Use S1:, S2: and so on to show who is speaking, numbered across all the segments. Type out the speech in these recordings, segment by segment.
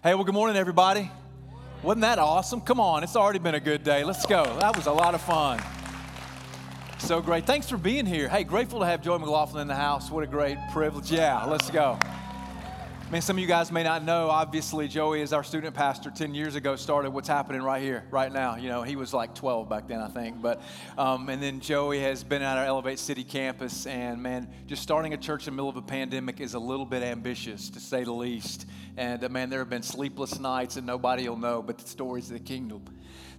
S1: Hey, well, good morning, everybody. Wasn't that awesome? Come on, it's already been a good day. Let's go. That was a lot of fun. So great. Thanks for being here. Hey, grateful to have Joey McLaughlin in the house. What a great privilege. Yeah, let's go. Man, some of you guys may not know, obviously, Joey is our student pastor 10 years ago, started what's happening right here, right now. You know, he was like 12 back then, I think. But, um, and then Joey has been at our Elevate City campus, and man, just starting a church in the middle of a pandemic is a little bit ambitious, to say the least. And uh, man, there have been sleepless nights, and nobody will know, but the stories of the kingdom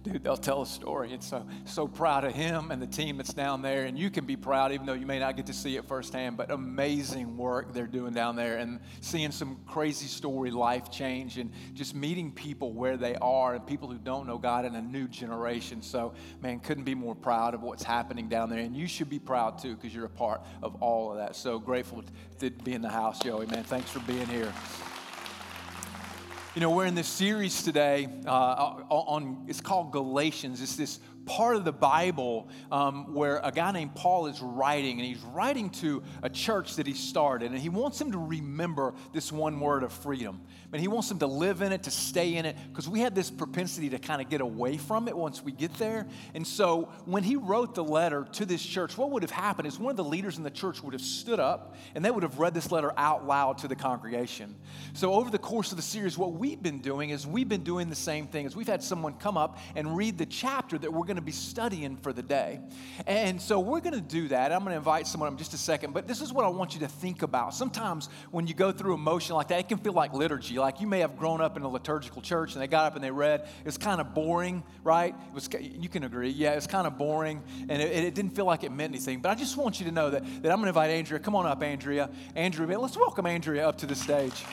S1: dude, they'll tell a story. And so, so proud of him and the team that's down there. And you can be proud, even though you may not get to see it firsthand, but amazing work they're doing down there and seeing some crazy story, life change, and just meeting people where they are and people who don't know God in a new generation. So, man, couldn't be more proud of what's happening down there. And you should be proud too, because you're a part of all of that. So grateful to be in the house, Joey, man. Thanks for being here. You know, we're in this series today uh, on, it's called Galatians. It's this part of the Bible um, where a guy named Paul is writing, and he's writing to a church that he started, and he wants them to remember this one word of freedom. And he wants them to live in it, to stay in it, because we have this propensity to kind of get away from it once we get there. And so when he wrote the letter to this church, what would have happened is one of the leaders in the church would have stood up and they would have read this letter out loud to the congregation. So over the course of the series, what we've been doing is we've been doing the same thing. Is we've had someone come up and read the chapter that we're going to be studying for the day. And so we're going to do that. I'm going to invite someone in just a second, but this is what I want you to think about. Sometimes when you go through emotion like that, it can feel like liturgy. Like you may have grown up in a liturgical church and they got up and they read. It's kind of boring, right? It was, you can agree. Yeah, it's kind of boring and it, it, didn't feel like it meant anything. But I just want you to know that, that I'm going to invite Andrea. Come on up, Andrea. Andrea, let's welcome Andrea up to the stage.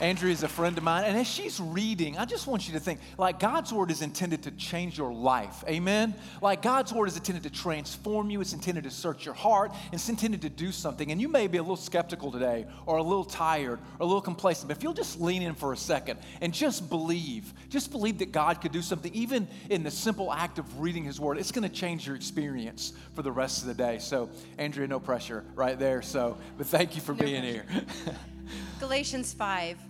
S1: Andrea is a friend of mine, and as she's reading, I just want you to think like God's word is intended to change your life. Amen? Like God's word is intended to transform you, it's intended to search your heart, it's intended to do something. And you may be a little skeptical today, or a little tired, or a little complacent, but if you'll just lean in for a second and just believe, just believe that God could do something, even in the simple act of reading His word, it's going to change your experience for the rest of the day. So, Andrea, no pressure right there. So, but thank you for no being pressure. here.
S2: Galatians 5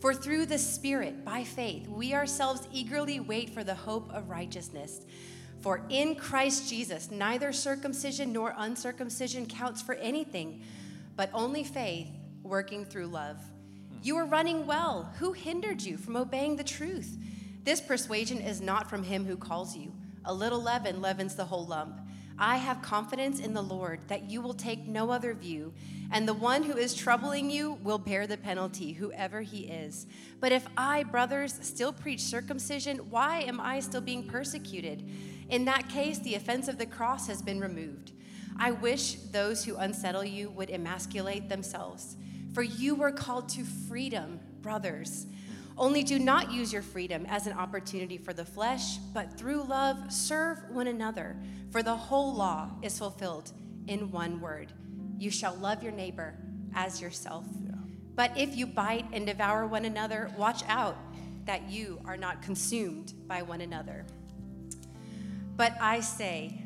S2: For through the Spirit, by faith, we ourselves eagerly wait for the hope of righteousness. For in Christ Jesus, neither circumcision nor uncircumcision counts for anything, but only faith working through love. You are running well. Who hindered you from obeying the truth? This persuasion is not from him who calls you. A little leaven leavens the whole lump. I have confidence in the Lord that you will take no other view, and the one who is troubling you will bear the penalty, whoever he is. But if I, brothers, still preach circumcision, why am I still being persecuted? In that case, the offense of the cross has been removed. I wish those who unsettle you would emasculate themselves, for you were called to freedom, brothers. Only do not use your freedom as an opportunity for the flesh, but through love serve one another. For the whole law is fulfilled in one word you shall love your neighbor as yourself. Yeah. But if you bite and devour one another, watch out that you are not consumed by one another. But I say,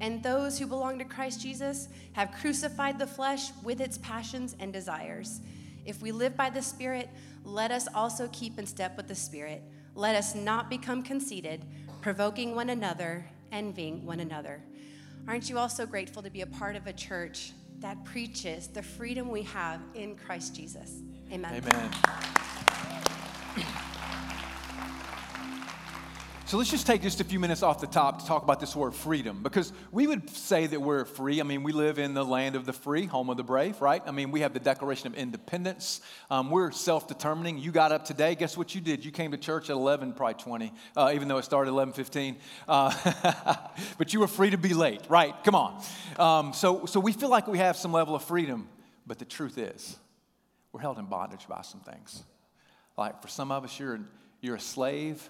S2: And those who belong to Christ Jesus have crucified the flesh with its passions and desires. If we live by the Spirit, let us also keep in step with the Spirit. Let us not become conceited, provoking one another, envying one another. Aren't you also grateful to be a part of a church that preaches the freedom we have in Christ Jesus? Amen.
S1: Amen. So let's just take just a few minutes off the top to talk about this word freedom because we would say that we're free. I mean, we live in the land of the free, home of the brave, right? I mean, we have the Declaration of Independence. Um, we're self determining. You got up today. Guess what you did? You came to church at 11, probably 20, uh, even though it started at 11 15. Uh, but you were free to be late, right? Come on. Um, so, so we feel like we have some level of freedom, but the truth is, we're held in bondage by some things. Like for some of us, you're, you're a slave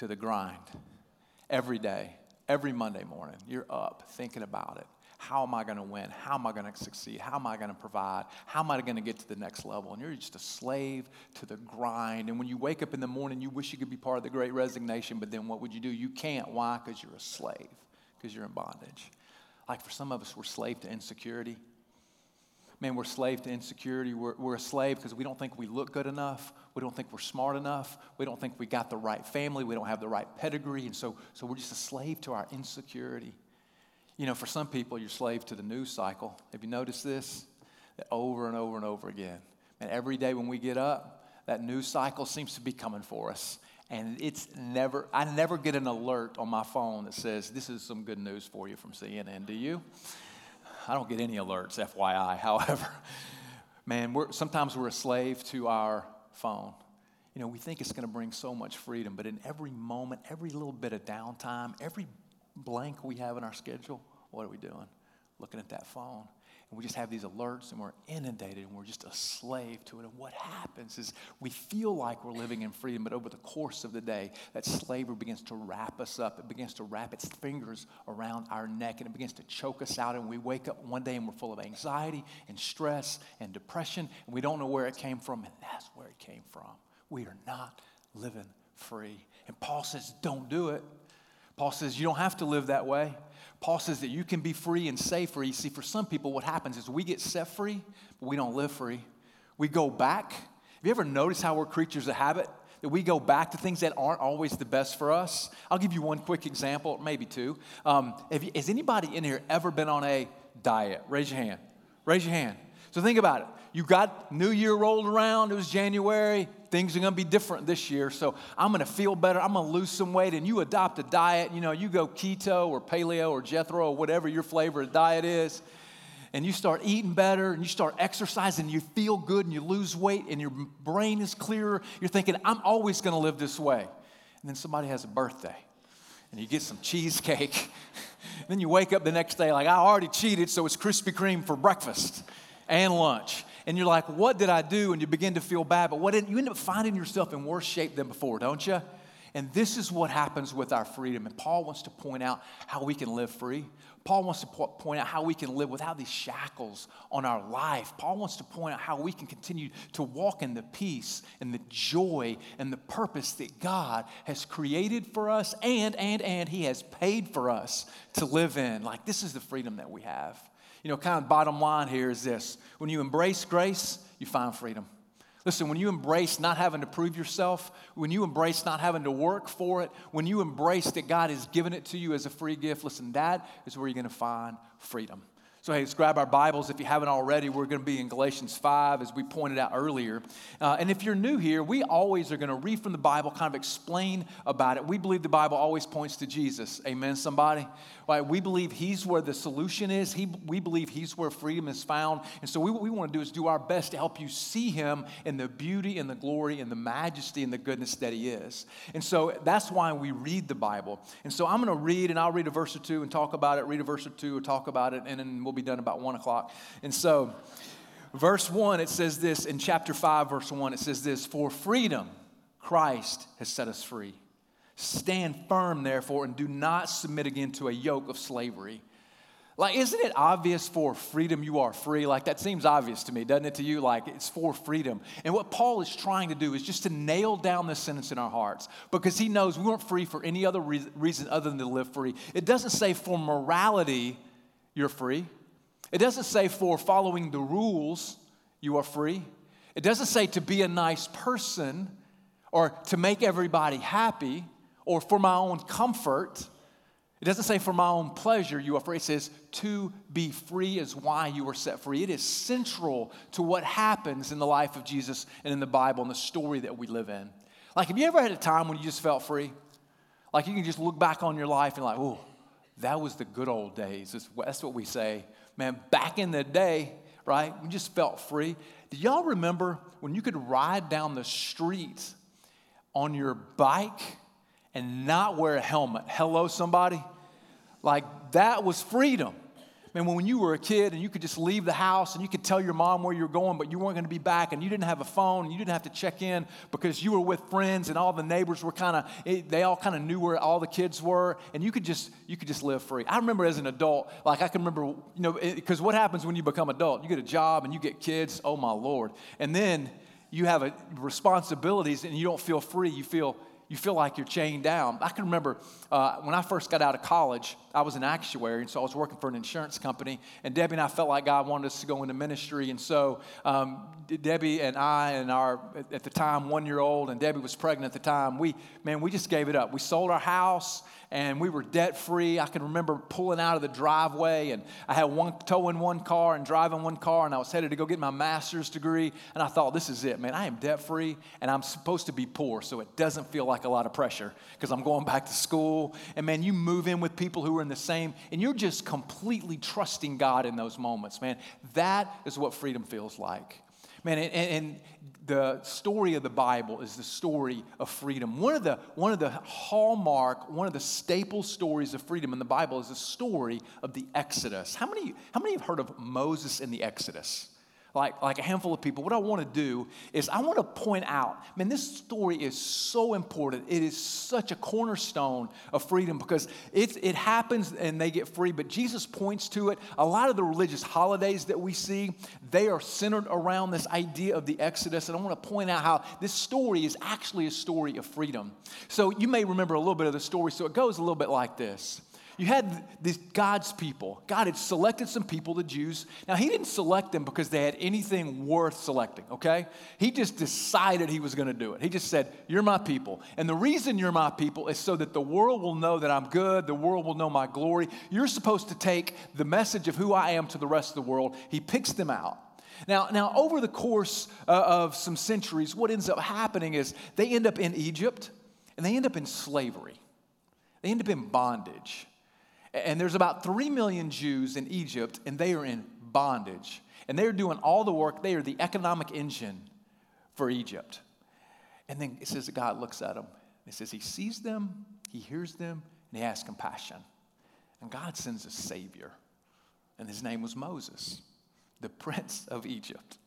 S1: to the grind every day, every Monday morning. You're up thinking about it. How am I going to win? How am I going to succeed? How am I going to provide? How am I going to get to the next level? And you're just a slave to the grind. And when you wake up in the morning, you wish you could be part of the great resignation, but then what would you do? You can't. Why? Because you're a slave, because you're in bondage. Like for some of us, we're slave to insecurity man, we're slave to insecurity. We're, we're a slave because we don't think we look good enough. We don't think we're smart enough. We don't think we got the right family. We don't have the right pedigree. And so, so we're just a slave to our insecurity. You know, for some people, you're slave to the news cycle. Have you noticed this? That over and over and over again. And every day when we get up, that news cycle seems to be coming for us. And it's never, I never get an alert on my phone that says, This is some good news for you from CNN. Do you? I don't get any alerts, FYI. However, man, we're, sometimes we're a slave to our phone. You know, we think it's going to bring so much freedom, but in every moment, every little bit of downtime, every blank we have in our schedule, what are we doing? Looking at that phone. And we just have these alerts and we're inundated and we're just a slave to it. And what happens is we feel like we're living in freedom, but over the course of the day, that slavery begins to wrap us up. It begins to wrap its fingers around our neck and it begins to choke us out. And we wake up one day and we're full of anxiety and stress and depression and we don't know where it came from. And that's where it came from. We are not living free. And Paul says, don't do it. Paul says, you don't have to live that way. Paul says that you can be free and stay free. See, for some people, what happens is we get set free, but we don't live free. We go back. Have you ever noticed how we're creatures of habit? That we go back to things that aren't always the best for us? I'll give you one quick example, maybe two. Um, you, has anybody in here ever been on a diet? Raise your hand. Raise your hand. So think about it. You got New Year rolled around, it was January, things are going to be different this year. So I'm going to feel better. I'm going to lose some weight. And you adopt a diet. You know, you go keto or paleo or Jethro or whatever your flavor of diet is. And you start eating better and you start exercising. You feel good and you lose weight and your brain is clearer. You're thinking, I'm always going to live this way. And then somebody has a birthday and you get some cheesecake. then you wake up the next day like, I already cheated, so it's Krispy Kreme for breakfast and lunch and you're like, what did I do? And you begin to feel bad. But what didn't you end up finding yourself in worse shape than before, don't you? And this is what happens with our freedom. And Paul wants to point out how we can live free. Paul wants to point out how we can live without these shackles on our life. Paul wants to point out how we can continue to walk in the peace and the joy and the purpose that God has created for us and, and, and He has paid for us to live in. Like, this is the freedom that we have. You know, kind of bottom line here is this when you embrace grace, you find freedom. Listen, when you embrace not having to prove yourself, when you embrace not having to work for it, when you embrace that God has given it to you as a free gift, listen, that is where you're going to find freedom. So, hey, let's grab our Bibles. If you haven't already, we're going to be in Galatians 5, as we pointed out earlier. Uh, and if you're new here, we always are going to read from the Bible, kind of explain about it. We believe the Bible always points to Jesus. Amen, somebody? Right? We believe He's where the solution is, he, we believe He's where freedom is found. And so, we, what we want to do is do our best to help you see Him in the beauty and the glory and the majesty and the goodness that He is. And so, that's why we read the Bible. And so, I'm going to read, and I'll read a verse or two and talk about it, read a verse or two or talk about it, and then we'll be done about one o'clock. And so, verse one, it says this in chapter five, verse one, it says this For freedom, Christ has set us free. Stand firm, therefore, and do not submit again to a yoke of slavery. Like, isn't it obvious for freedom you are free? Like, that seems obvious to me, doesn't it to you? Like, it's for freedom. And what Paul is trying to do is just to nail down this sentence in our hearts because he knows we weren't free for any other reason other than to live free. It doesn't say for morality you're free, it doesn't say for following the rules you are free, it doesn't say to be a nice person or to make everybody happy or for my own comfort. It doesn't say for my own pleasure you are free. It says to be free is why you were set free. It is central to what happens in the life of Jesus and in the Bible and the story that we live in. Like, have you ever had a time when you just felt free? Like, you can just look back on your life and, like, oh, that was the good old days. That's what we say. Man, back in the day, right? We just felt free. Do y'all remember when you could ride down the street on your bike and not wear a helmet. Hello, somebody? Like that was freedom. I mean, when you were a kid and you could just leave the house and you could tell your mom where you were going, but you weren't going to be back and you didn't have a phone and you didn't have to check in because you were with friends and all the neighbors were kind of, eh, they all kind of knew where all the kids were and you could just, you could just live free. I remember as an adult, like I can remember, you know, because what happens when you become adult? You get a job and you get kids, oh my Lord. And then you have a, responsibilities and you don't feel free, you feel you feel like you're chained down. I can remember uh, when I first got out of college, I was an actuary, and so I was working for an insurance company. And Debbie and I felt like God wanted us to go into ministry, and so um, Debbie and I and our at the time one year old, and Debbie was pregnant at the time. We man, we just gave it up. We sold our house and we were debt free. I can remember pulling out of the driveway, and I had one towing one car and driving one car, and I was headed to go get my master's degree. And I thought, this is it, man. I am debt free, and I'm supposed to be poor, so it doesn't feel like a lot of pressure because I'm going back to school. And man, you move in with people who in the same, and you're just completely trusting God in those moments, man. That is what freedom feels like. Man, and, and, the story of the Bible is the story of freedom. One of the, one of the hallmark, one of the staple stories of freedom in the Bible is the story of the Exodus. How many, how many have heard of Moses in the Exodus? Like, like a handful of people, what I want to do is I want to point out, man, this story is so important. It is such a cornerstone of freedom because it, it happens and they get free, but Jesus points to it. A lot of the religious holidays that we see, they are centered around this idea of the Exodus. And I want to point out how this story is actually a story of freedom. So you may remember a little bit of the story. So it goes a little bit like this you had these God's people. God had selected some people, the Jews. Now, He didn't select them because they had anything worth selecting, okay? He just decided He was going to do it. He just said, You're my people. And the reason you're my people is so that the world will know that I'm good, the world will know my glory. You're supposed to take the message of who I am to the rest of the world. He picks them out. Now, now over the course uh, of some centuries, what ends up happening is they end up in Egypt and they end up in slavery. They end up in bondage. And there's about 3 million Jews in Egypt, and they are in bondage. And they're doing all the work, they are the economic engine for Egypt. And then it says that God looks at them. It says he sees them, he hears them, and he has compassion. And God sends a Savior. And his name was Moses, the prince of Egypt.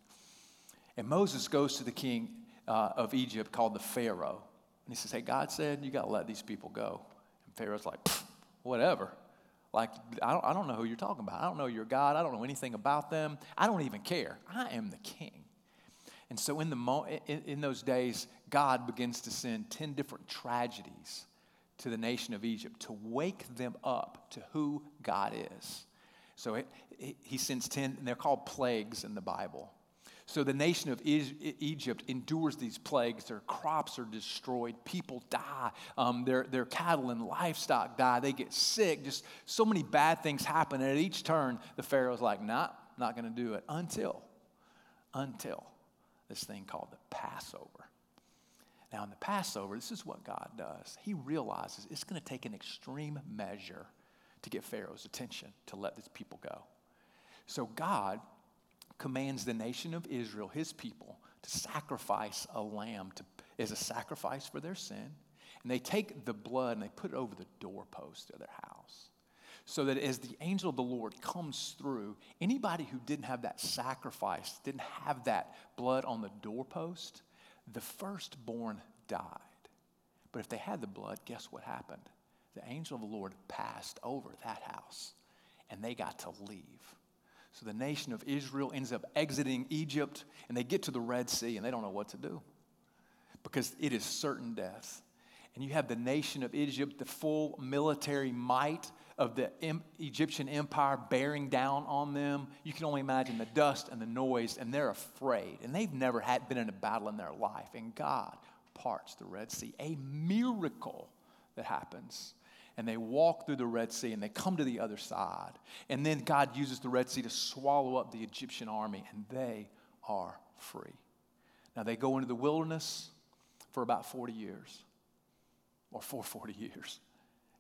S1: And Moses goes to the king uh, of Egypt called the Pharaoh. And he says, Hey, God said, you got to let these people go. And Pharaoh's like, whatever. Like, I don't, I don't know who you're talking about. I don't know your God. I don't know anything about them. I don't even care. I am the king. And so, in, the mo- in, in those days, God begins to send 10 different tragedies to the nation of Egypt to wake them up to who God is. So, it, it, he sends 10, and they're called plagues in the Bible. So the nation of Egypt endures these plagues. Their crops are destroyed. People die. Um, their, their cattle and livestock die. They get sick. Just so many bad things happen. And at each turn, the Pharaoh's like, nah, not going to do it until, until this thing called the Passover. Now, in the Passover, this is what God does. He realizes it's going to take an extreme measure to get Pharaoh's attention to let these people go. So God commands the nation of Israel, his people, to sacrifice a lamb to, as a sacrifice for their sin. And they take the blood and they put it over the doorpost of their house. So that as the angel of the Lord comes through, anybody who didn't have that sacrifice, didn't have that blood on the doorpost, the firstborn died. But if they had the blood, guess what happened? The angel of the Lord passed over that house and they got to leave. So the nation of Israel ends up exiting Egypt, and they get to the Red Sea, and they don't know what to do because it is certain death. And you have the nation of Egypt, the full military might of the Egyptian empire bearing down on them. You can only imagine the dust and the noise, and they're afraid. And they've never had been in a battle in their life. And God parts the Red Sea, a miracle that happens. And they walk through the Red Sea and they come to the other side. And then God uses the Red Sea to swallow up the Egyptian army, and they are free. Now they go into the wilderness for about 40 years, or for 40 years.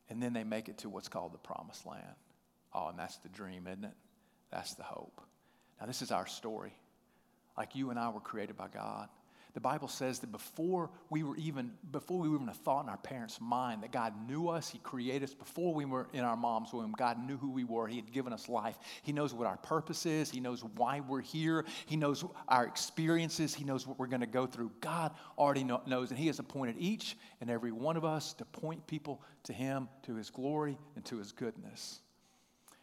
S1: And then they make it to what's called the promised land. Oh, and that's the dream, isn't it? That's the hope. Now, this is our story. Like you and I were created by God. The Bible says that before we were even before we were even a thought in our parents' mind that God knew us, He created us before we were in our mom's womb. God knew who we were. He had given us life. He knows what our purpose is. He knows why we're here. He knows our experiences. He knows what we're going to go through. God already know, knows, and He has appointed each and every one of us to point people to Him, to His glory, and to His goodness.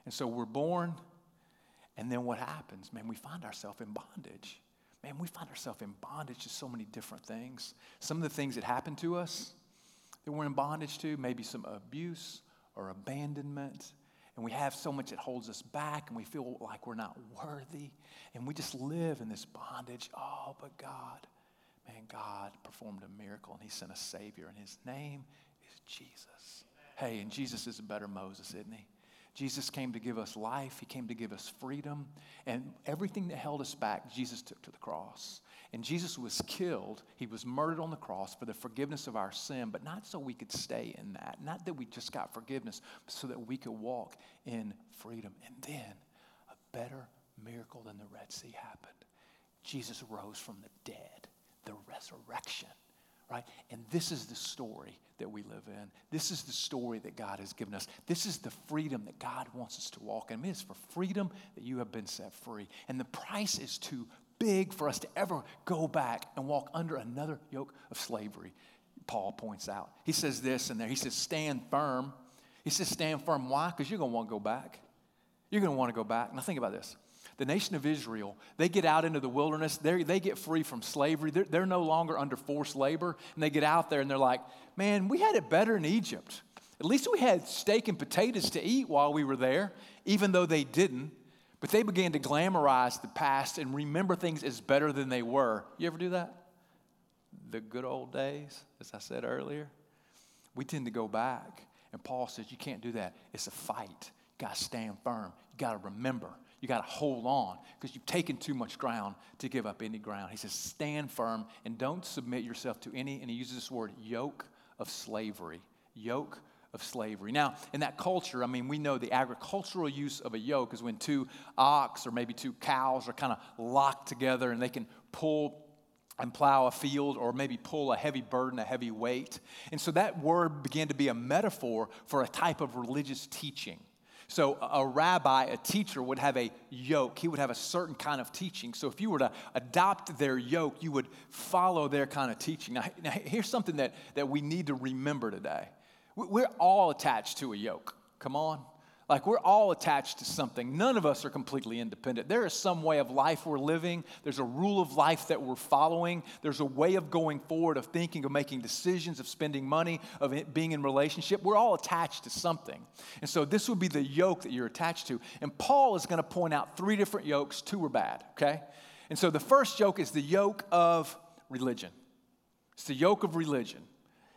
S1: And so we're born, and then what happens? Man, we find ourselves in bondage man, we find ourselves in bondage to so many different things. Some of the things that happen to us that we're in bondage to, maybe some abuse or abandonment. And we have so much that holds us back, and we feel like we're not worthy. And we just live in this bondage. Oh, but God, man, God performed a miracle, and He sent a Savior, and His name is Jesus. Hey, and Jesus is a better Moses, isn't He? Jesus came to give us life, He came to give us freedom, and everything that held us back, Jesus took to the cross. And Jesus was killed, He was murdered on the cross for the forgiveness of our sin, but not so we could stay in that. Not that we just got forgiveness, but so that we could walk in freedom. And then a better miracle than the Red Sea happened. Jesus rose from the dead, the resurrection right? And this is the story that we live in. This is the story that God has given us. This is the freedom that God wants us to walk in. I mean, it's for freedom that you have been set free. And the price is too big for us to ever go back and walk under another yoke of slavery, Paul points out. He says this in there. He says, stand firm. He says, stand firm. Why? Because you're going to want to go back. You're going to want to go back. Now, think about this the nation of Israel, they get out into the wilderness, they they get free from slavery. They're, they're no longer under forced labor. And they get out there and they're like, man, we had it better in Egypt. At least we had steak and potatoes to eat while we were there, even though they didn't. But they began to glamorize the past and remember things as better than they were. You ever do that? The good old days, as I said earlier. We tend to go back. And Paul says, You can't do that. It's a fight. You got to stand firm. You got to remember. You got to hold on because you've taken too much ground to give up any ground. He says, stand firm and don't submit yourself to any, and he uses this word, yoke of slavery. Yoke of slavery. Now, in that culture, I mean, we know the agricultural use of a yoke is when two ox or maybe two cows are kind of locked together and they can pull and plow a field or maybe pull a heavy burden, a heavy weight. And so that word began to be a metaphor for a type of religious teaching. So, a rabbi, a teacher, would have a yoke. He would have a certain kind of teaching. So, if you were to adopt their yoke, you would follow their kind of teaching. Now, now here's something that, that we need to remember today we're all attached to a yoke. Come on. Like we're all attached to something. None of us are completely independent. There is some way of life we're living, there's a rule of life that we're following, there's a way of going forward, of thinking, of making decisions, of spending money, of being in relationship. We're all attached to something. And so this would be the yoke that you're attached to. And Paul is going to point out three different yokes, two are bad, okay? And so the first yoke is the yoke of religion. It's the yoke of religion.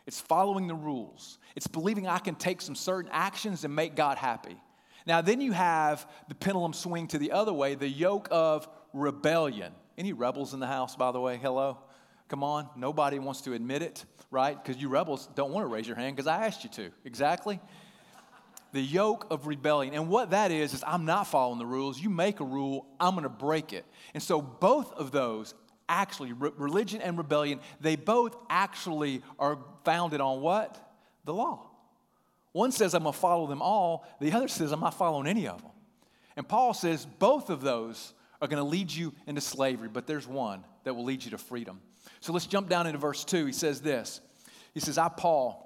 S1: It's following the rules. It's believing I can take some certain actions and make God happy. Now, then you have the pendulum swing to the other way, the yoke of rebellion. Any rebels in the house, by the way? Hello? Come on. Nobody wants to admit it, right? Because you rebels don't want to raise your hand because I asked you to. Exactly? the yoke of rebellion. And what that is, is I'm not following the rules. You make a rule, I'm going to break it. And so both of those actually, re- religion and rebellion, they both actually are founded on what? The law. One says, I'm going to follow them all, the other says, I'm not following any of them. And Paul says both of those are going to lead you into slavery, but there's one that will lead you to freedom. So let's jump down into verse 2. He says this He says, I, Paul,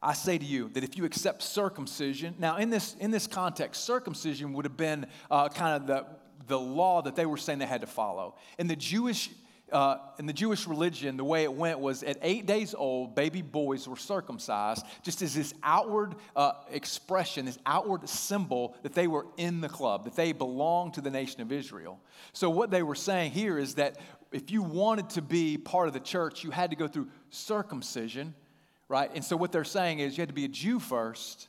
S1: I say to you that if you accept circumcision, now in this, in this context, circumcision would have been uh, kind of the, the law that they were saying they had to follow. In the Jewish uh, in the Jewish religion, the way it went was at eight days old, baby boys were circumcised, just as this outward uh, expression, this outward symbol that they were in the club, that they belonged to the nation of Israel. So, what they were saying here is that if you wanted to be part of the church, you had to go through circumcision, right? And so, what they're saying is you had to be a Jew first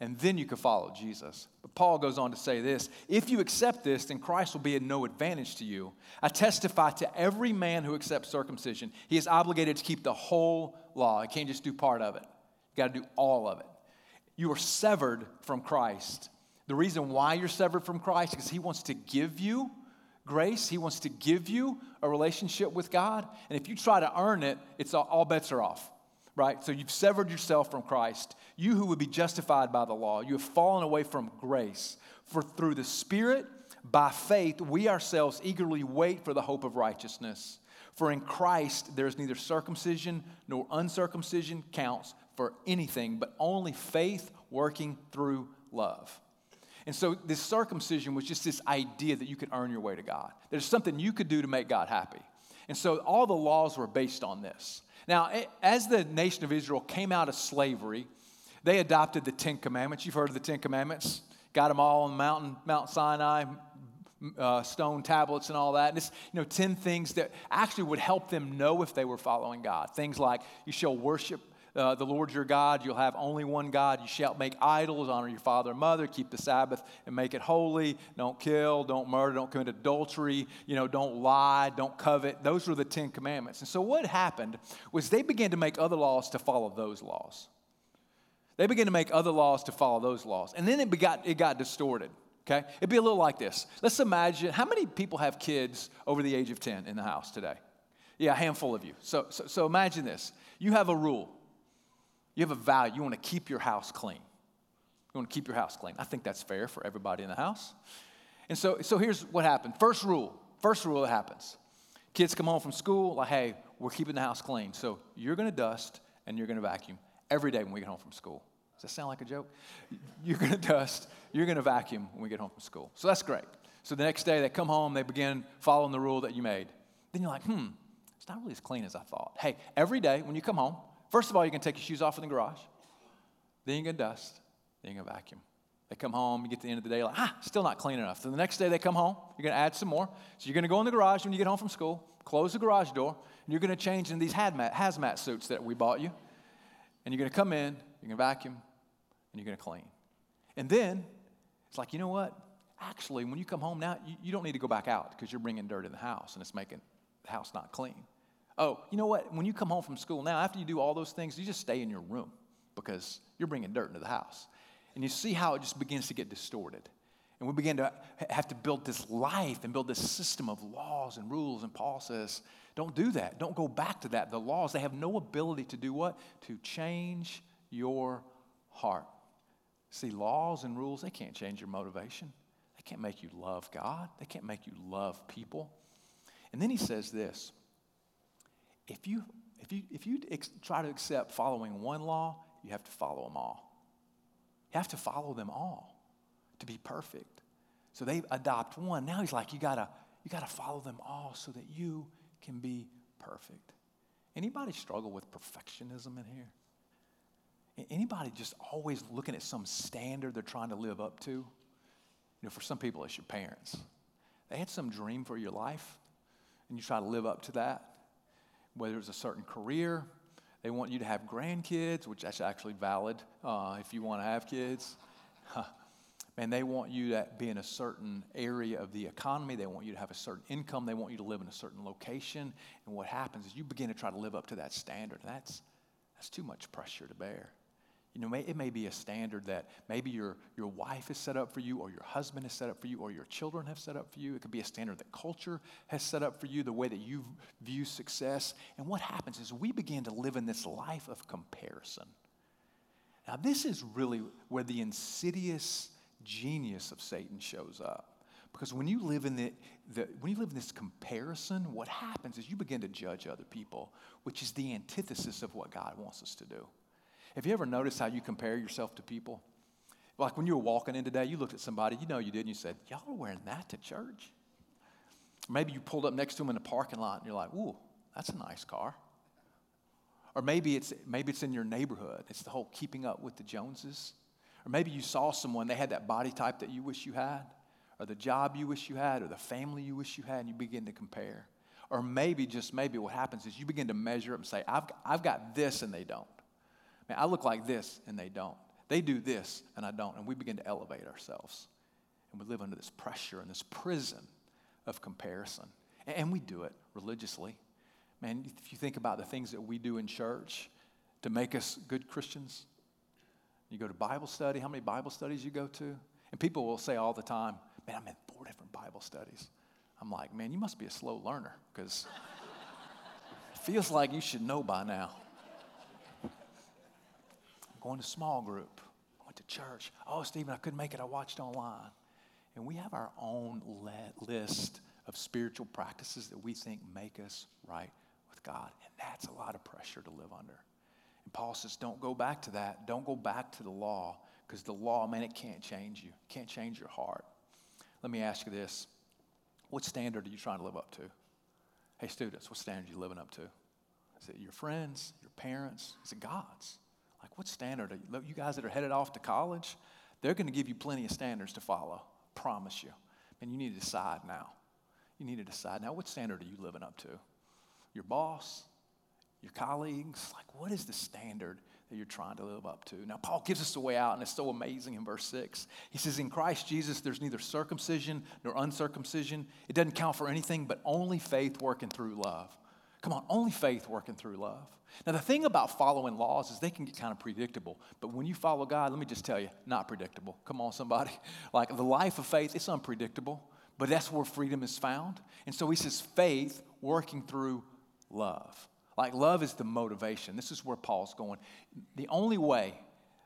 S1: and then you can follow Jesus. But Paul goes on to say this if you accept this, then Christ will be of no advantage to you. I testify to every man who accepts circumcision, he is obligated to keep the whole law. He can't just do part of it, you got to do all of it. You are severed from Christ. The reason why you're severed from Christ is because he wants to give you grace, he wants to give you a relationship with God. And if you try to earn it, it's all, all bets are off right? So you've severed yourself from Christ. You who would be justified by the law, you have fallen away from grace. For through the Spirit, by faith, we ourselves eagerly wait for the hope of righteousness. For in Christ there is neither circumcision nor uncircumcision counts for anything, but only faith working through love. And so this circumcision was just this idea that you could earn your way to God. There's something you could do to make God happy. And so all the laws were based on this. Now, as the nation of Israel came out of slavery, they adopted the Ten Commandments. You've heard of the Ten Commandments. Got them all on mountain, Mount Sinai, uh, stone tablets and all that. And it's, you know, 10 things that actually would help them know if they were following God. Things like you shall worship uh, the Lord your God. You'll have only one God. You shall make idols, honor your father and mother, keep the Sabbath and make it holy. Don't kill, don't murder, don't commit adultery, you know, don't lie, don't covet. Those were the Ten Commandments. And so what happened was they began to make other laws to follow those laws. They began to make other laws to follow those laws. And then it got, it got distorted. Okay? It'd be a little like this. Let's imagine how many people have kids over the age of 10 in the house today? Yeah, a handful of you. So, so, so imagine this. You have a rule. You have a value. You want to keep your house clean. You want to keep your house clean. I think that's fair for everybody in the house. And so, so here's what happened. First rule. First rule that happens. Kids come home from school, like, hey, we're keeping the house clean. So you're going to dust and you're going to vacuum every day when we get home from school. Does that sound like a joke? You're going to dust, you're going to vacuum when we get home from school. So that's great. So the next day they come home, they begin following the rule that you made. Then you're like, hmm, it's not really as clean as I thought. Hey, every day when you come home, First of all, you can take your shoes off in the garage. Then you can dust. Then you can vacuum. They come home, you get to the end of the day, like, ah, still not clean enough. So the next day they come home, you're going to add some more. So you're going to go in the garage when you get home from school, close the garage door, and you're going to change in these hazmat, suits that we bought you. And you're going to come in, you're going to vacuum, and you're going to clean. And then it's like, you know what? Actually, when you come home now, you, you don't need to go back out because you're bringing dirt in the house and it's making the house not clean. Oh, you know what? When you come home from school now, after you do all those things, you just stay in your room because you're bringing dirt into the house. And you see how it just begins to get distorted. And we begin to have to build this life and build this system of laws and rules. And Paul says, don't do that. Don't go back to that. The laws, they have no ability to do what? To change your heart. See, laws and rules, they can't change your motivation. They can't make you love God. They can't make you love people. And then he says this if you, if you, if you ex- try to accept following one law, you have to follow them all. You have to follow them all to be perfect. So they adopt one. Now he's like, you gotta, you gotta follow them all so that you can be perfect. Anybody struggle with perfectionism in here? Anybody just always looking at some standard they're trying to live up to? You know, for some people, it's your parents. They had some dream for your life, and you try to live up to that whether it's a certain career. They want you to have grandkids, which that's actually valid uh, if you want to have kids. and they want you to be in a certain area of the economy. They want you to have a certain income. They want you to live in a certain location. And what happens is you begin to try to live up to that standard. That's, that's too much pressure to bear. You know, it may be a standard that maybe your, your wife has set up for you, or your husband has set up for you, or your children have set up for you. It could be a standard that culture has set up for you, the way that you view success. And what happens is we begin to live in this life of comparison. Now, this is really where the insidious genius of Satan shows up. Because when you live in the, the, when you live in this comparison, what happens is you begin to judge other people, which is the antithesis of what God wants us to do. Have you ever noticed how you compare yourself to people? Like when you were walking in today, you looked at somebody, you know you did, and you said, Y'all are wearing that to church? maybe you pulled up next to them in the parking lot and you're like, Ooh, that's a nice car. Or maybe it's, maybe it's in your neighborhood. It's the whole keeping up with the Joneses. Or maybe you saw someone, they had that body type that you wish you had, or the job you wish you had, or the family you wish you had, and you begin to compare. Or maybe, just maybe, what happens is you begin to measure up and say, I've, I've got this and they don't. Man, I look like this and they don't. They do this and I don't. And we begin to elevate ourselves. And we live under this pressure and this prison of comparison. And we do it religiously. Man, if you think about the things that we do in church to make us good Christians, you go to Bible study, how many Bible studies you go to? And people will say all the time, man, I'm in four different Bible studies. I'm like, man, you must be a slow learner because it feels like you should know by now. Going to small group. I went to church. Oh, Stephen, I couldn't make it. I watched online. And we have our own list of spiritual practices that we think make us right with God. And that's a lot of pressure to live under. And Paul says, don't go back to that. Don't go back to the law because the law, man, it can't change you, it can't change your heart. Let me ask you this what standard are you trying to live up to? Hey, students, what standard are you living up to? Is it your friends, your parents? Is it God's? Like, what standard are you? You guys that are headed off to college, they're going to give you plenty of standards to follow. Promise you. And you need to decide now. You need to decide now what standard are you living up to? Your boss? Your colleagues? Like, what is the standard that you're trying to live up to. Now, Paul gives us the way out, and it's so amazing in verse 6. He says, In Christ Jesus, there's neither circumcision nor uncircumcision. It doesn't count for anything, but only faith working through love. Come on, only faith working through love. Now, the thing about following laws is they can get kind of predictable. But when you follow God, let me just tell you, not predictable. Come on, somebody. Like the life of faith, it's unpredictable, but that's where freedom is found. And so he says, faith working through love. Like, love is the motivation. This is where Paul's going. The only way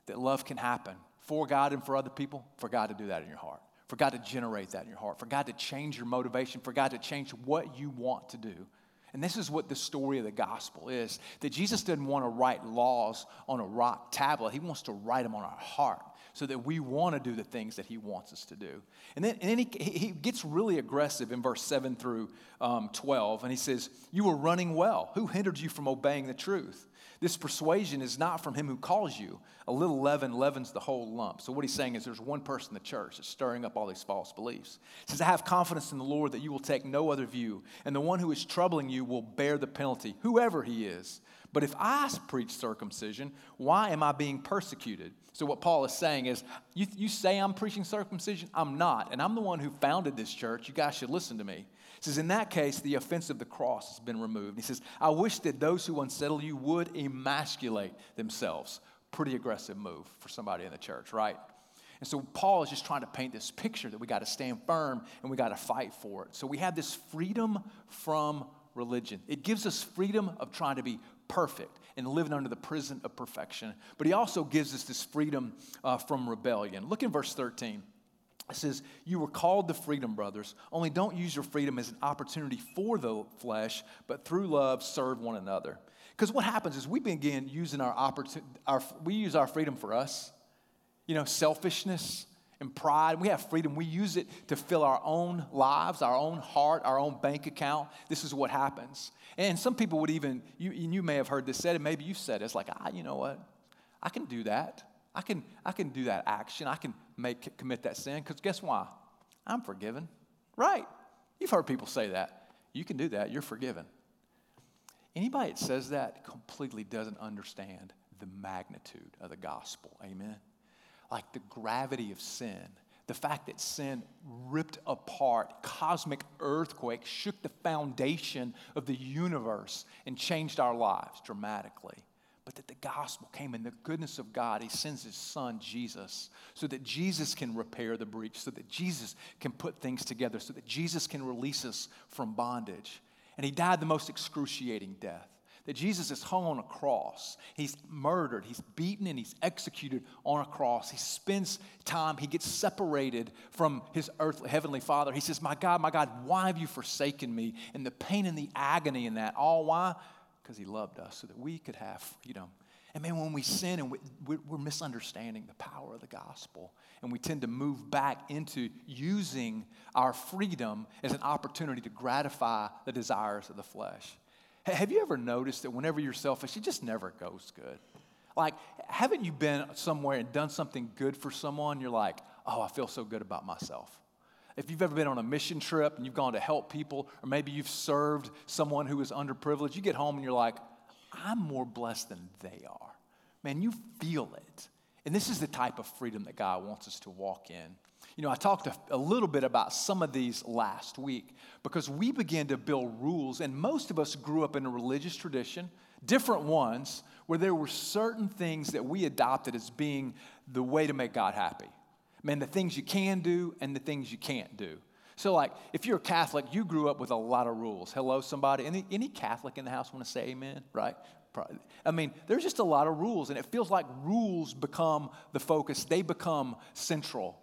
S1: that love can happen for God and for other people, for God to do that in your heart, for God to generate that in your heart, for God to change your motivation, for God to change what you want to do. And this is what the story of the gospel is that Jesus didn't want to write laws on a rock tablet, He wants to write them on our heart so that we want to do the things that he wants us to do. And then, and then he, he gets really aggressive in verse 7 through um, 12, and he says, You were running well. Who hindered you from obeying the truth? This persuasion is not from him who calls you. A little leaven leavens the whole lump. So, what he's saying is there's one person in the church that's stirring up all these false beliefs. He says, I have confidence in the Lord that you will take no other view, and the one who is troubling you will bear the penalty, whoever he is. But if I preach circumcision, why am I being persecuted? So, what Paul is saying is, you, you say I'm preaching circumcision? I'm not. And I'm the one who founded this church. You guys should listen to me. He says, In that case, the offense of the cross has been removed. He says, I wish that those who unsettle you would emasculate themselves. Pretty aggressive move for somebody in the church, right? And so Paul is just trying to paint this picture that we got to stand firm and we got to fight for it. So we have this freedom from religion. It gives us freedom of trying to be perfect and living under the prison of perfection. But he also gives us this freedom uh, from rebellion. Look in verse 13. It says, You were called to freedom, brothers. Only don't use your freedom as an opportunity for the flesh, but through love serve one another. Because what happens is we begin using our opportunity, our, we use our freedom for us. You know, selfishness, and pride. We have freedom. We use it to fill our own lives, our own heart, our own bank account. This is what happens. And some people would even, you, you may have heard this said, and maybe you've said it. It's like, ah, you know what? I can do that. I can, I can do that action. I can make commit that sin because guess why? I'm forgiven. Right. You've heard people say that. You can do that. You're forgiven. Anybody that says that completely doesn't understand the magnitude of the gospel. Amen like the gravity of sin, the fact that sin ripped apart, cosmic earthquake shook the foundation of the universe and changed our lives dramatically. But that the gospel came in the goodness of God. He sends his son, Jesus, so that Jesus can repair the breach, so that Jesus can put things together, so that Jesus can release us from bondage. And he died the most excruciating death that Jesus is hung on a cross. He's murdered, he's beaten, and he's executed on a cross. He spends time, he gets separated from his earthly, heavenly Father. He says, My God, my God, why have you forsaken me? And the pain and the agony in that, all why? Because he loved us so that we could have freedom. And man, when we sin and we, are misunderstanding the power of the gospel, and we tend to move back into using our freedom as an opportunity to gratify the desires of the flesh. Have you ever noticed that whenever you're selfish, it just never goes good? Like, haven't you been somewhere and done something good for someone? You're like, oh, I feel so good about myself. If you've ever been on a mission trip and you've gone to help people, or maybe you've served someone who is underprivileged, you get home and you're like, I'm more blessed than they are. Man, you feel it. And this is the type of freedom that God wants us to walk in. You know, I talked a, a, little bit about some of these last week because we began to build rules, and most of us grew up in a religious tradition, different ones, where there were certain things that we adopted as being the way to make God happy. Man, the things you can do and the things you can't do. So, like, if you're a Catholic, you grew up with a lot of rules. Hello, somebody. Any, any Catholic in the house want to say amen? Right? I mean, there's just a lot of rules, and it feels like rules become the focus, they become central,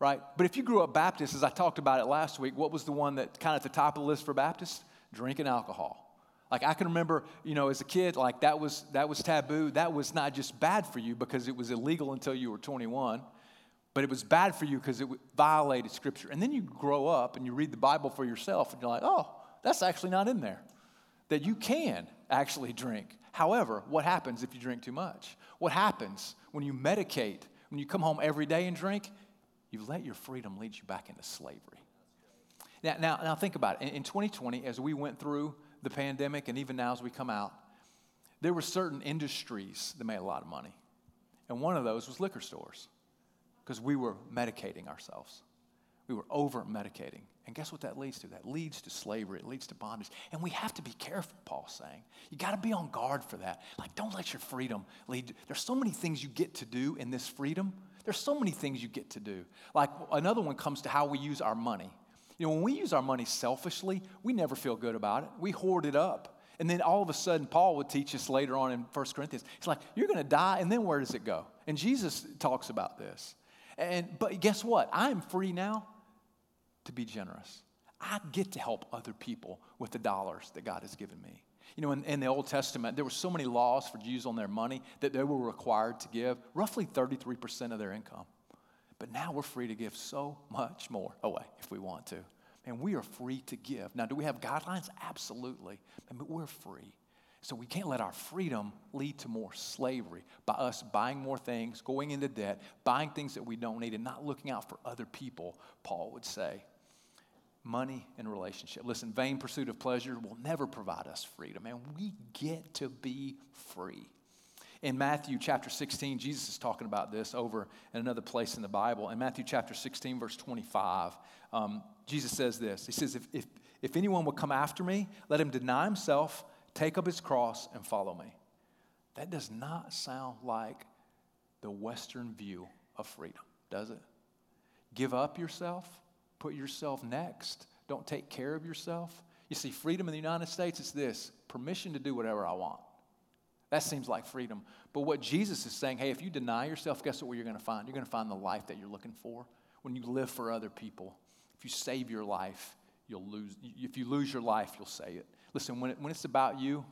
S1: right? But if you grew up Baptist, as I talked about it last week, what was the one that kind of at the top of the list for Baptists? Drinking alcohol. Like I can remember, you know, as a kid, like that was that was taboo. That was not just bad for you because it was illegal until you were 21, but it was bad for you because it violated Scripture. And then you grow up and you read the Bible for yourself, and you're like, oh, that's actually not in there. That you can actually drink. However, what happens if you drink too much? What happens when you medicate, when you come home every day and drink? You let your freedom lead you back into slavery. Now, now, now think about it. In, in 2020, as we went through the pandemic, and even now as we come out, there were certain industries that made a lot of money. And one of those was liquor stores because we were medicating ourselves. We were over medicating. And guess what that leads to? That leads to slavery. It leads to bondage. And we have to be careful, Paul's saying. You got to be on guard for that. Like, don't let your freedom lead. There's so many things you get to do in this freedom. There's so many things you get to do. Like, another one comes to how we use our money. You know, when we use our money selfishly, we never feel good about it. We hoard it up. And then all of a sudden, Paul would teach us later on in 1 Corinthians. He's like, you're going to die, and then where does it go? And Jesus talks about this. And, but guess what? I'm free now to be generous. I get to help other people with the dollars that God has given me. You know, in, in, the Old Testament, there were so many laws for Jews on their money that they were required to give roughly 33% of their income. But now we're free to give so much more away if we want to. And we are free to give. Now, do we have guidelines? Absolutely. But we're free. So we can't let our freedom lead to more slavery by us buying more things, going into debt, buying things that we don't need, and not looking out for other people, Paul would say money and relationship. Listen, vain pursuit of pleasure will never provide us freedom, and we get to be free. In Matthew chapter 16, Jesus is talking about this over in another place in the Bible. In Matthew chapter 16, verse 25, um, Jesus says this He says, if, if, if anyone will come after me, let him deny himself, take up his cross, and follow me. That does not sound like the Western view of freedom, does it? Give up yourself, put yourself next. Don't take care of yourself. You see, freedom in the United States is this permission to do whatever I want. That seems like freedom. But what Jesus is saying, hey, if you deny yourself, guess what you're going to find? You're going to find the life that you're looking for. When you live for other people, if you save your life, you'll lose. If you lose your life, you'll save it. Listen, when, it, when it's about you,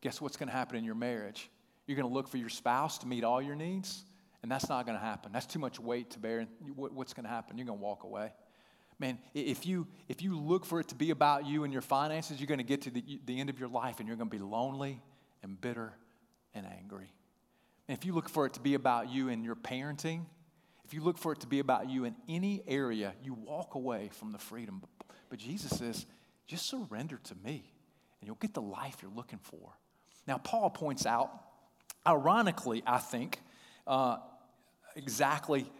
S1: guess what's going to happen in your marriage? You're going to look for your spouse to meet all your needs, and that's not going to happen. That's too much weight to bear. What's going to happen? You're going to walk away. Man, if you, if you look for it to be about you and your finances, you're going to get to the, the end of your life and you're going to be lonely and bitter and angry. And if you look for it to be about you and your parenting, if you look for it to be about you in any area, you walk away from the freedom. But Jesus says, just surrender to me and you'll get the life you're looking for. Now, Paul points out, ironically, I think, uh, exactly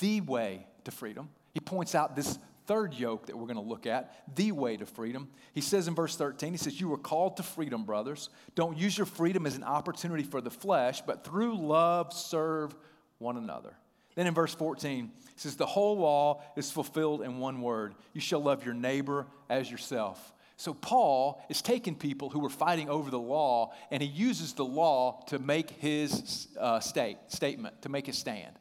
S1: the way to freedom. He points out this third yoke that we're going to look at, the way to freedom. He says in verse 13, he says, You were called to freedom, brothers. Don't use your freedom as an opportunity for the flesh, but through love serve one another. Then in verse 14, he says, The whole law is fulfilled in one word you shall love your neighbor as yourself. So Paul is taking people who were fighting over the law and he uses the law to make his uh, state, statement, to make his stand.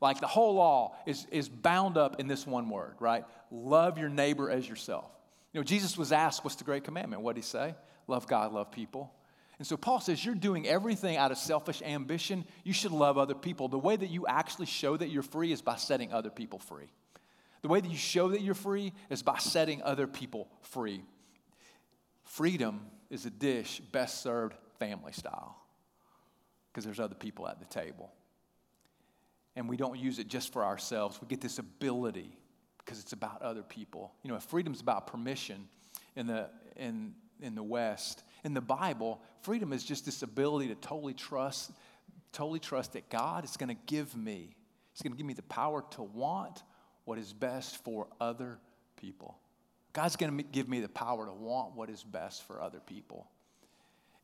S1: Like the whole law is, is bound up in this one word, right? Love your neighbor as yourself. You know, Jesus was asked, What's the great commandment? What did he say? Love God, love people. And so Paul says, You're doing everything out of selfish ambition. You should love other people. The way that you actually show that you're free is by setting other people free. The way that you show that you're free is by setting other people free. Freedom is a dish best served family style because there's other people at the table. And we don't use it just for ourselves. We get this ability because it's about other people. You know, if freedom's about permission in the, in, in the West, in the Bible, freedom is just this ability to totally trust, totally trust that God is going to give me. He's going to give me the power to want what is best for other people. God's going to give me the power to want what is best for other people.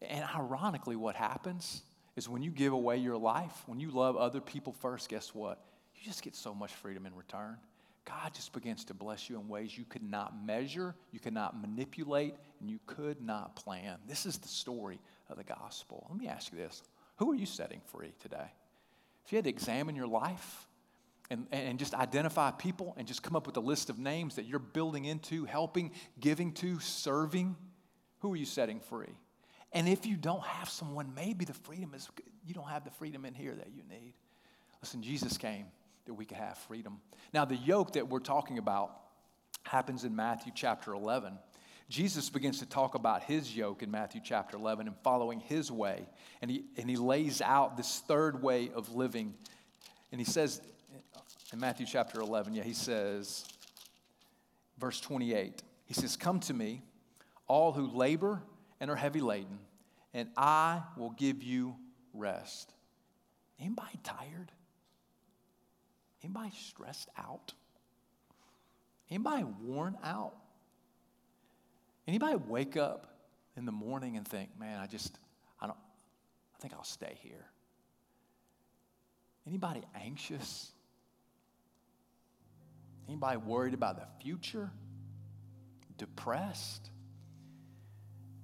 S1: And ironically, what happens is when you give away your life, when you love other people first, guess what? You just get so much freedom in return. God just begins to bless you in ways you could not measure, you could not manipulate, and you could not plan. This is the story of the gospel. Let me ask you this Who are you setting free today? If you had to examine your life and, and just identify people and just come up with a list of names that you're building into, helping, giving to, serving, who are you setting free? And if you don't have someone, maybe the freedom is, you don't have the freedom in here that you need. Listen, Jesus came that we could have freedom. Now, the yoke that we're talking about happens in Matthew chapter 11. Jesus begins to talk about his yoke in Matthew chapter 11 and following his way. And he, and he lays out this third way of living. And he says in Matthew chapter 11, yeah, he says, verse 28, he says, Come to me, all who labor and are heavy laden, and I will give you rest. Anybody tired? Anybody stressed out? Anybody worn out? Anybody wake up in the morning and think, man, I just, I don't, I think I'll stay here. Anybody anxious? Anybody worried about the future? Depressed?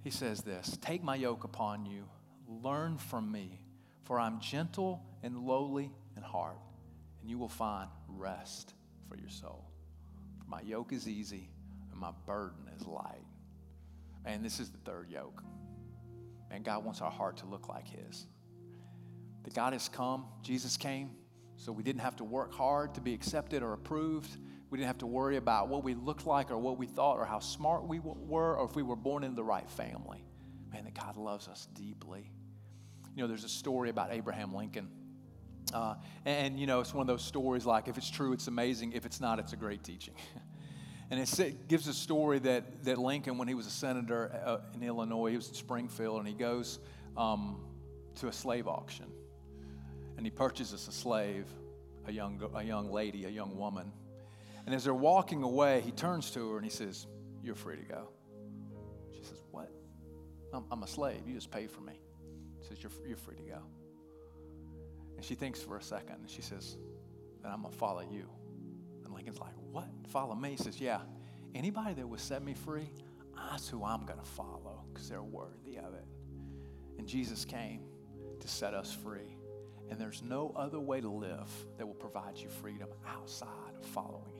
S1: He says this Take my yoke upon you, learn from me, for I'm gentle and lowly in heart and you will find rest for your soul. For my yoke is easy and my burden is light. And this is the third yoke. And God wants our heart to look like His. That God has come, Jesus came, so we didn't have to work hard to be accepted or approved. We didn't have to worry about what we looked like or what we thought or how smart we were or if we were born into the right family. Man, that God loves us deeply. You know, there's a story about Abraham Lincoln. Uh, and, you know, it's one of those stories like if it's true, it's amazing. If it's not, it's a great teaching. and it gives a story that, that Lincoln, when he was a senator uh, in Illinois, he was in Springfield, and he goes um, to a slave auction. And he purchases a slave, a young, a young lady, a young woman. And as they're walking away, he turns to her and he says, You're free to go. She says, What? I'm, I'm a slave. You just pay for me. He says, You're, you're free to go. And she thinks for a second and she says, Then I'm going to follow you. And Lincoln's like, What? Follow me? He says, Yeah. Anybody that would set me free, that's who I'm going to follow because they're worthy of it. And Jesus came to set us free. And there's no other way to live that will provide you freedom outside of following.